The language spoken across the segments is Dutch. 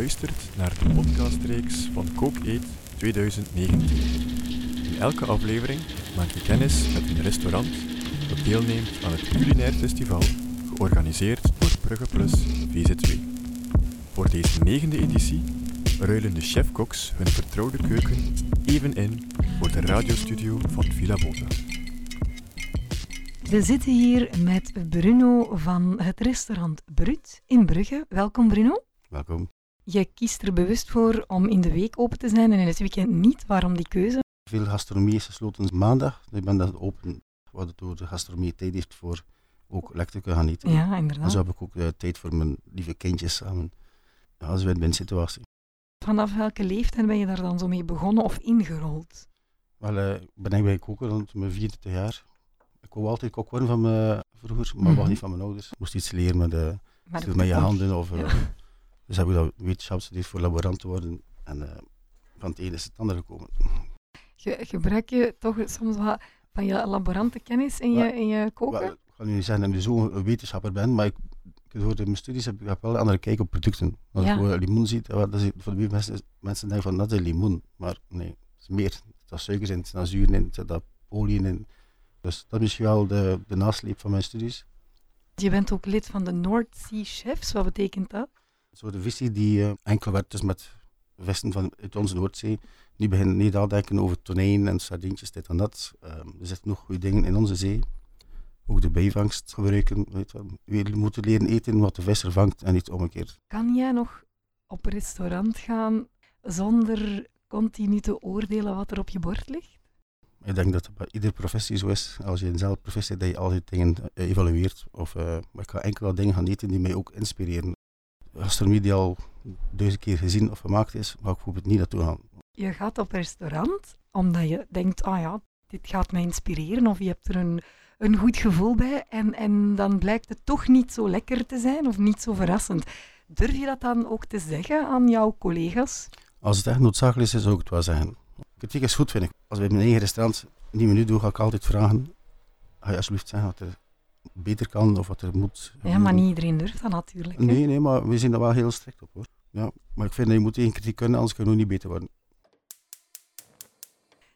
luistert naar de podcastreeks van Cook Eat 2019. In elke aflevering maak je kennis met een restaurant dat deelneemt aan het culinair festival, georganiseerd door Brugge Plus VZW. Voor deze negende editie ruilen de chefkoks hun vertrouwde keuken even in voor de radiostudio van Villa Bota. We zitten hier met Bruno van het restaurant Brut in Brugge. Welkom Bruno. Welkom. Je kiest er bewust voor om in de week open te zijn en in het weekend niet. Waarom die keuze? Veel gastronomie is gesloten maandag. Ik ben dan open, wat door de gastronomie tijd heeft voor ook lekker te gaan eten. Ja, En inderdaad. zo heb ik ook eh, tijd voor mijn lieve kindjes samen. Ja, dat is een win-win situatie. Vanaf welke leeftijd ben je daar dan zo mee begonnen of ingerold? Wel, eh, ik ben eigenlijk bij koken rond mijn 24 jaar. Ik wou altijd kok worden van me vroeger, maar Mhm. wacht niet van mijn ouders. Ik moest iets leren met, Maar met je handen. Of, Ja. Dus heb ik dat wetenschap gestudeerd voor laborant te worden. En eh, van het ene is het andere gekomen. Ge- gebruik je toch soms wat van je laborantenkennis in je, in je koken? Wel, ik ga nu niet zeggen dat ik zo'n wetenschapper ben, maar ik, door mijn studies heb ik heb wel een andere kijk op producten. Als Ja. je limoen ziet, ja, dat is, voor de meeste mensen, mensen denken van dat is limoen. Maar nee, het is meer. Er zit suikers in, er zit zuur in, er zit olie in. Dus dat is misschien wel de, de nasleep van mijn studies. Je bent ook lid van de North Sea Chefs. Wat betekent dat? Zo de visie die eh, enkel werkt dus met vissen van uit onze Noordzee. Nu beginnen niet nadenken over tonijn en sardientjes, dit en dat. Ehm, er zitten nog goede dingen in onze zee. Ook de bijvangst gebruiken. Weet wel. We moeten leren eten wat de visser vangt en niet omgekeerd. Kan jij nog op een restaurant gaan zonder continu te oordelen wat er op je bord ligt? Ik denk dat het bij iedere professie zo is. Als je in dezelfde professie dat je altijd dingen eh, evalueert. Of, eh, maar ik ga enkel wat dingen gaan eten die mij ook inspireren. Gastronomie die al duizend keer gezien of gemaakt is, ga ik bijvoorbeeld niet naartoe gaan. Je gaat op restaurant omdat je denkt, ah ja, dit gaat mij inspireren of je hebt er een, een goed gevoel bij en, en dan blijkt het toch niet zo lekker te zijn of niet zo verrassend. Durf je dat dan ook te zeggen aan jouw collega's? Als het echt noodzakelijk is, zou ik het wel zeggen. Kritiek is goed, vind ik. Als ik bij mijn eigen restaurant een menu doe, ga ik altijd vragen: ga je alsjeblieft zeggen wat er beter kan of wat er moet. Ja, maar niet iedereen durft dat natuurlijk. hè. Nee, nee, maar we zijn daar wel heel strikt op hoor. Ja, maar ik vind dat je moet tegen kritiek kunnen, anders kan je ook niet beter worden.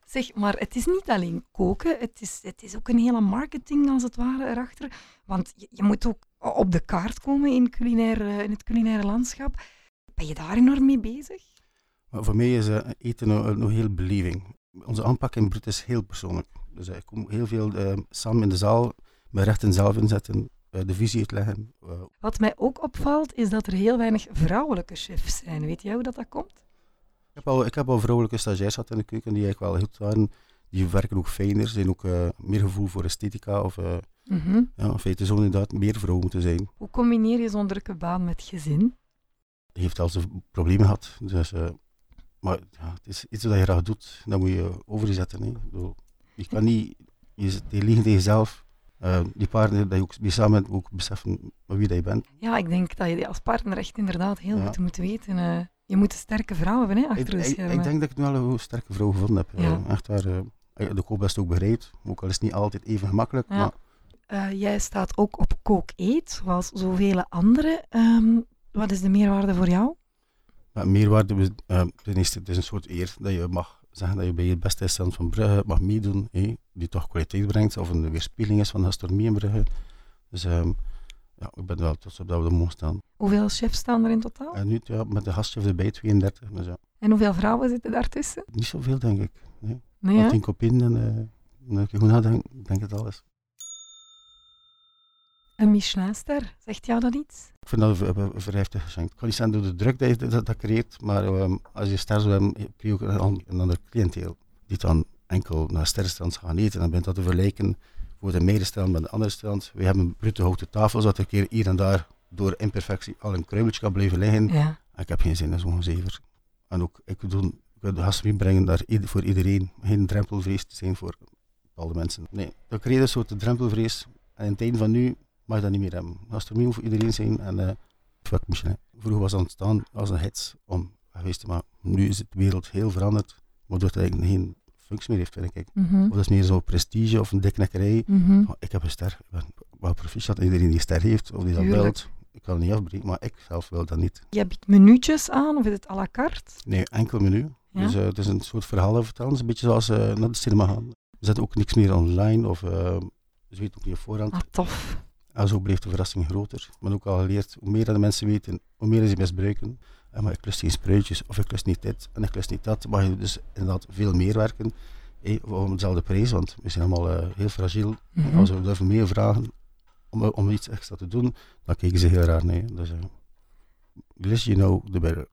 Zeg, maar het is niet alleen koken, het is, het is ook een hele marketing als het ware erachter. Want je, je moet ook op de kaart komen in, culinair, eh, in het culinaire landschap. Ben je daar enorm mee bezig? Maar voor mij is eh, eten nog, nog heel beleving. Onze aanpak in Brut is heel persoonlijk. Dus eh, ik kom heel veel eh, samen in de zaal, mijn rechten zelf inzetten, eh, de visie uitleggen. Eh, Wat mij ook opvalt, is dat er heel weinig vrouwelijke chefs zijn. Weet jij hoe dat, dat komt? ik, heb al, ik heb al vrouwelijke stagiairs gehad in de keuken die eigenlijk wel goed waren. Die werken ook fijner, zijn ook eh, meer gevoel voor esthetica. Of, eh, Mhm. ja, in feite zou inderdaad meer vrouwen moeten zijn. Hoe combineer je zo'n drukke baan met gezin? Die heeft al zijn problemen gehad. Dus, eh, maar ja, het is iets wat je graag doet, dat moet je overzetten. Hè. Ik kan niet, je je tegen jezelf. Eh, die partner, dat je ook die samen ook beseffen wie dat je bent. Ja, ik denk dat je als partner echt inderdaad heel Ja. goed moet weten. eh, je moet een sterke vrouw hebben hè, achter Ik, de schermen. ik denk dat ik nu wel een sterke vrouw gevonden heb. Ja. Eh, echt waar. de koop best ook bereid. Ook al is het niet altijd even gemakkelijk. Ja. Maar jij staat ook op Cook Eat, zoals zoveel anderen. Ehm, wat is de meerwaarde voor jou? Meerwaarde, ten eerste, het is een soort eer dat je mag zeggen dat je bij het beste restaurant van Brugge mag meedoen, hé, die toch kwaliteit brengt, of een weerspiegeling is van de gastronomie in Brugge. Dus ehm, ja, ik ben wel trots op dat we er mogen staan. Hoeveel chefs staan er in totaal? En nu ja, met de gastchef erbij, 32, dus ja, En hoeveel vrouwen zitten daartussen? niet zoveel denk ik. Nee. Nee, Ja. hè? Tien kopieën en uh, als ik goed nadenk, denk ik dat alles. Een Michelinster, zegt jou dat iets? Ik vind dat een- een een vrij heftig geschenk. Ik kan niet zeggen door de druk dat je dat, dat creëert, maar ehm, als je ster zou hebben, krijg je ook een, an- een ander cliënteel. Die dan enkel naar sterrenstands gaan eten. Dan bent dat te vergelijken voor de meerrestaurant met de andere restaurant. We hebben brute houten tafels, zodat een keer hier en daar door imperfectie al een kruimeltje kan blijven liggen. Ja. Ik heb geen zin in zo'n zever. En ook, ik wil, doen, ik wil de gastronomie brengen ieder- voor iedereen. Geen drempelvrees te zijn voor bepaalde mensen. Nee, dat creëert een soort drempelvrees. En in het einde van nu mag je dat niet meer hebben. Gastronomie moet voor iedereen zijn. En fuck Michelin. Vroeger was het ontstaan als een hits om geweest te maken. Nu is de wereld heel veranderd. Waardoor het eigenlijk geen functie meer heeft, vind ik. Mhm. Of dat is meer zo prestige of een diknekkerij. Oh, ik heb een ster. Ik ben wel proficiat. Iedereen die een ster heeft of die dat belt. ik kan het niet afbreken, maar ik zelf wil dat niet. Je biedt minuutjes aan, of is het à la carte? Nee, enkel menu. Ja? Dus eh, het is een soort verhalen vertellen. Het is een beetje zoals eh, naar de cinema gaan. We zetten ook niks meer online of uh, ze weten ook niet op voorhand. Ah, tof. En zo bleef de verrassing groter. Maar ook al geleerd, hoe meer dat de mensen weten, hoe meer ze misbruiken. En maar ik lust geen spruitjes, of ik lust niet dit, en ik lust niet dat. Mag je dus inderdaad veel meer werken, eh, om dezelfde prijs, want we zijn allemaal uh, heel fragiel. Mhm. Als we durven meer vragen om, om iets extra te doen, dan kijken ze heel raar nee. Dus uh, less you know, the better.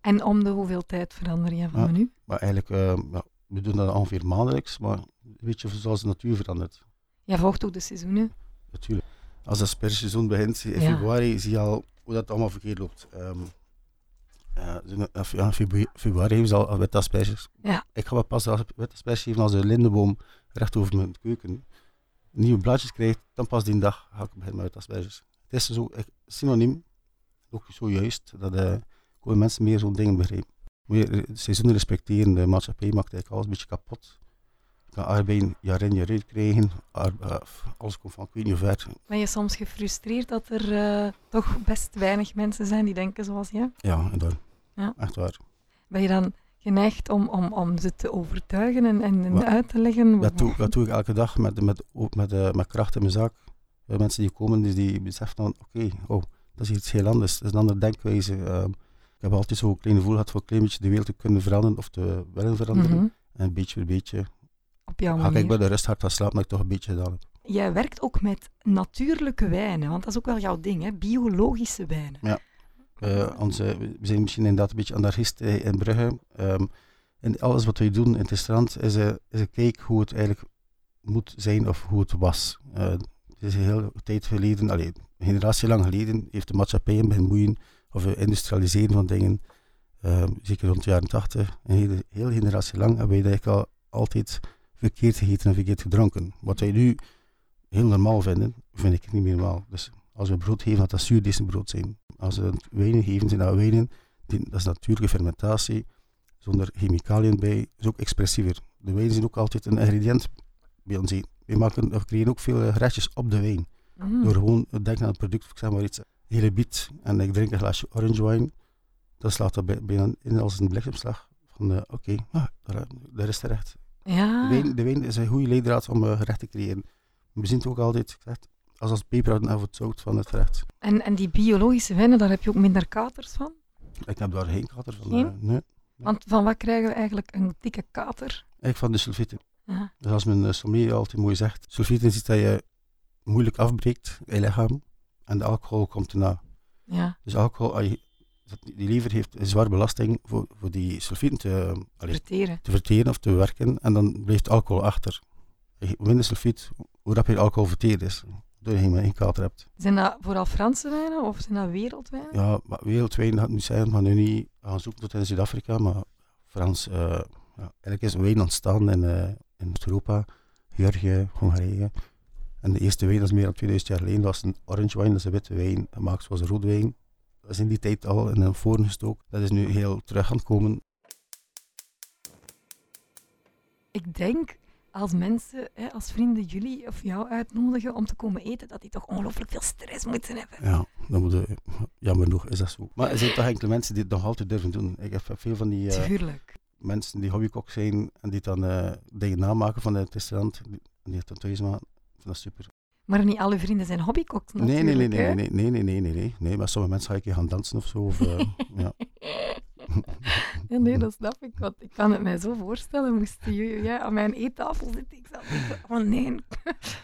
En om de hoeveel tijd verander je van Ja. menu? Maar eigenlijk, uh, ja, we doen dat ongeveer maandelijks, maar weet je, zoals de natuur verandert. Jij volgt ook de seizoenen. Natuurlijk. Als het aspergeseizoen begint in februari, zie je al hoe dat allemaal verkeerd loopt. Uh, ja, februari, hebben ze al witte asperges. Ja. Ik ga pas als witte asperges geven als de lindenboom recht over mijn keuken nieuwe blaadjes krijgt, dan pas die dag ga ik beginnen met asperges. Het is zo ik, synoniem, ook zo juist, dat uh, mensen meer zo'n dingen begrijpen. Moet je het seizoen respecteren, de maatschappij maakt eigenlijk alles een beetje kapot. Kan arbeid jaar in jaar uit krijgen, alles komt van ik weet niet ver. Ben je soms gefrustreerd dat er uh, toch best weinig mensen zijn die denken zoals jij? Ja, dan. Ja. Echt waar. Ben je dan geneigd om, om, om ze te overtuigen en, en, uit te leggen? Dat doe, dat doe ik elke dag met, met, met, met, uh, met kracht in mijn zaak. Uh, mensen die komen, dus die beseffen dan, oké, okay, oh, dat is iets heel anders. Dat is een andere denkwijze. Uh, ik heb altijd zo'n klein gevoel gehad voor een klein beetje de wereld te kunnen veranderen of te willen veranderen. Mm -hmm. En beetje voor beetje Op jouw ga manier. ik bij de rust hard gaan slapen dat ik toch een beetje heb. Jij werkt ook met natuurlijke wijnen, want dat is ook wel jouw ding, hè? biologische wijnen. Ja. Uh, onze, we zijn misschien inderdaad een beetje anarchisten in Brugge. Um, en alles wat we doen in het restaurant is, uh, is een kijk hoe het eigenlijk moet zijn of hoe het was. Uh, het is een hele tijd geleden, allee, een generatie lang geleden, heeft de maatschappij in beginnen moeien of industrialiseren van dingen. Um, zeker rond de jaren 80, een hele, hele generatie lang hebben wij eigenlijk al altijd verkeerd gegeten en verkeerd gedronken. Wat wij nu heel normaal vinden, vind ik niet meer normaal. Dus als we brood geven, dat dat zuurdesembrood zijn. Als we wijnen geven, zijn dat wijnen, dat is natuurlijke fermentatie, zonder chemicaliën bij, is ook expressiever. De wijnen zijn ook altijd een ingrediënt bij ons eten. We, maken, we creëren ook veel gerechtjes op de wijn. Mm. Door gewoon te denken aan het product, ik zeg maar iets, hele biet, en ik drink een glaasje orange wine, dan slaat dat bijna in als een bliksemslag. Van, uh, oké, okay, ah, daar, daar is terecht. Ja. De, wijn, de wijn is een goede leidraad om uh, gerecht te creëren. We zien het ook altijd, gezegd, als als peper en het zout van het gerecht. En, en die biologische wijnen, daar heb je ook minder katers van? Ik heb daar geen kater van. Geen? Uh, nee. Want van wat krijgen we eigenlijk een dikke kater? Eigenlijk van de sulfieten. Ja. Dus als mijn sommelier altijd mooi zegt, sulfieten is iets dat je moeilijk afbreekt in je lichaam en de alcohol komt erna. Ja. Dus alcohol, je, die lever heeft een zware belasting voor, voor die sulfieten te, allee, verteren. te verteren of te werken en dan blijft alcohol achter. Hoe minder sulfiet, hoe rapper je alcohol verteerd is, door je geen, kater hebt. Zijn dat vooral Franse wijnen of zijn dat wereldwijnen? Ja, maar wereldwijn had niet zijn, maar nu niet gaan zoeken tot in Zuid-Afrika, maar Frans, uh, ja, eigenlijk is wijn ontstaan in, uh, in Europa, Georgië, Hongarije. En de eerste wijn, dat is meer dan 2000 jaar geleden, was een orange wine, dat is een witte wijn, gemaakt zoals een rode wijn. Dat is in die tijd al in een forum gestoken. Dat is nu heel terug aan het komen. Ik denk als mensen, hè, als vrienden jullie of jou uitnodigen om te komen eten, dat die toch ongelooflijk veel stress moeten hebben. Ja, dan moet je, jammer genoeg is dat zo. Maar er zijn toch enkele mensen die het nog altijd durven doen. Ik heb veel van die uh, Tuurlijk. mensen die hobbykok zijn en die dan uh, dingen namaken van het restaurant, die, die het dan thuis maken. Dat is super. Maar niet alle vrienden zijn hobbykoks nee, nee, nee, nee, nee, nee, nee, nee, nee, nee, nee. Maar sommige mensen ga ik gaan dansen of zo. Of, uh, ja. ja, nee, dat snap ik. Want ik kan het mij zo voorstellen. Moest jij aan mijn eettafel zitten, ik zou denken, oh nee.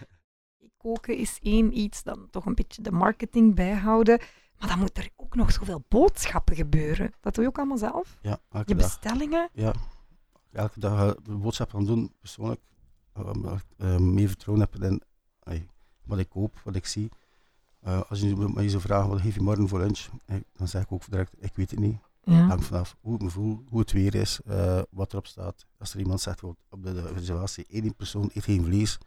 Koken is één iets, dan toch een beetje de marketing bijhouden. Maar dan moet er ook nog zoveel boodschappen gebeuren. Dat doe je ook allemaal zelf? Ja, elke Je dag. bestellingen? Ja, elke dag uh, boodschappen gaan doen, persoonlijk. Uh, uh, meer vertrouwen heb in ay, wat ik koop, wat ik zie. Uh, als je me zo vraagt, wat geef je morgen voor lunch? Ik, dan zeg ik ook direct, ik weet het niet. Ja. Hangt vanaf hoe ik me voel, hoe het weer is, uh, wat erop staat. Als er iemand zegt op de, de reservatie, één persoon eet geen vlees,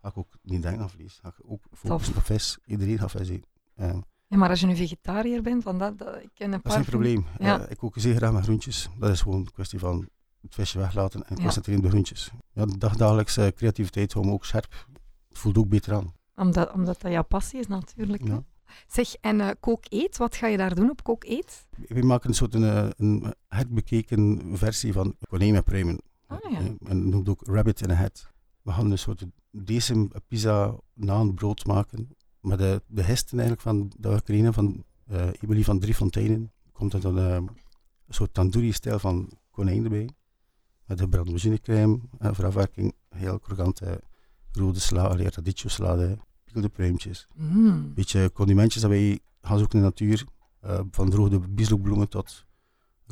ga ik ook niet denken aan vlees. Ga ik ook focussen op vis. Iedereen gaat vis eten. Uh, ja, maar als je nu vegetariër bent, want dat, dat, ik ken een paar... Dat is geen probleem. Ja. Uh, ik kook zeer graag met groentjes. Dat is gewoon een kwestie van het visje weglaten en concentreren op de groentjes. Ja, de dagdagelijkse creativiteit houdt me ook scherp. Het voelt ook beter aan. Omdat, omdat dat jouw passie is natuurlijk. Ja. Zeg, en uh, Kook Eet, wat ga je daar doen op Kook Eet? We maken een soort een, een herbekeken versie van konijn met pruimen. Ah, ja. En noemt ook rabbit in a hat. We gaan een soort deze pizza naan brood maken. Maar de, de hesten eigenlijk van, we kregen van uh, Emily van Drie Fonteinen, komt dan uh, een soort tandoori-stijl van konijn erbij. Met de brandmazinecrème, uh, voor afwerking, heel krokante rode sla, radicchio salade, pikkelde pruimpjes. Mm. Beetje condimentjes dat wij gaan zoeken in de natuur. Uh, van droogde bieslookbloemen tot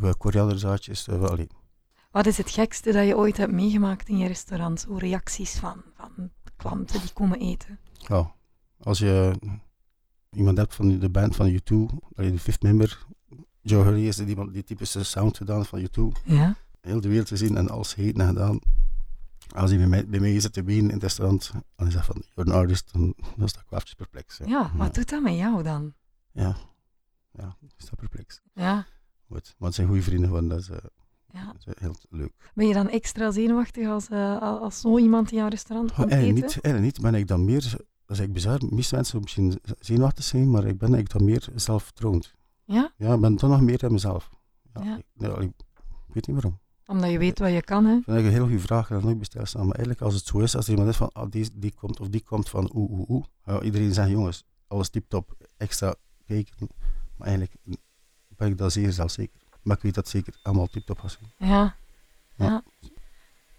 uh, korianderzaadjes. Uh, allee. Wat is het gekste dat je ooit hebt meegemaakt in je restaurant? Zo reacties van, van klanten die komen eten? Ja, als je iemand hebt van de band van U2, allee, de fifth member, Joe Hurley is die, die typische sound gedaan van U2. Ja. Heel de wereld te zien en alles heten en gedaan. Als hij bij mij, bij mij zit te benen in het restaurant en hij zegt van, you're an artist, dan, dan sta ik wel eventjes perplex. Ja, Ja, wat doet dat met jou dan? Ja, ja ik sta perplex. Ja, Goed. Maar het zijn goede vrienden, want dat is, uh, ja. dat is heel leuk. Ben je dan extra zenuwachtig als, uh, als zo iemand in jouw restaurant Oh, komt eigenlijk, eten? niet, eigenlijk niet. Ben ik dan meer, dat is eigenlijk bizar, de meeste mensen misschien zenuwachtig zijn, maar ik ben eigenlijk dan meer zelfvertrouwend. Ja? Ja, ik ben toch nog meer in mezelf. Ja. Ik, ik weet niet waarom. Omdat je weet wat je kan, hè? Ik vind dat een heel goede vraag, ik heb dat nooit besteld staan. Maar eigenlijk, als het zo is, als er iemand is van, ah, die, die komt of die komt van oeh, oeh, oeh. Ja, iedereen zegt, jongens, alles tip-top, extra kijken. Maar eigenlijk ben ik dat zeer zelfzeker. Maar ik weet dat zeker allemaal tip-top gaat zijn. Ja. Ja.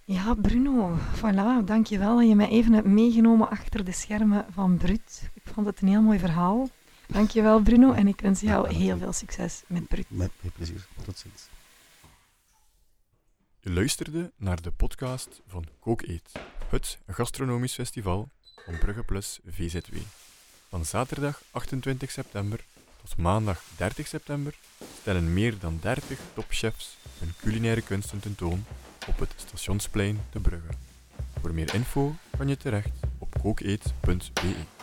Ja. Bruno, voilà, dankjewel dat je mij even hebt meegenomen achter de schermen van Brut. Ik vond het een heel mooi verhaal. Dankjewel Bruno en ik wens jou heel veel succes met Brut. Met, met plezier. Tot ziens. Je luisterde naar de podcast van Kook Eet, het gastronomisch festival van Brugge Plus VZW. Van zaterdag 28 september tot maandag 30 september stellen meer dan 30 topchefs hun culinaire kunsten tentoon op het Stationsplein te Brugge. Voor meer info kan je terecht op kookeet.be.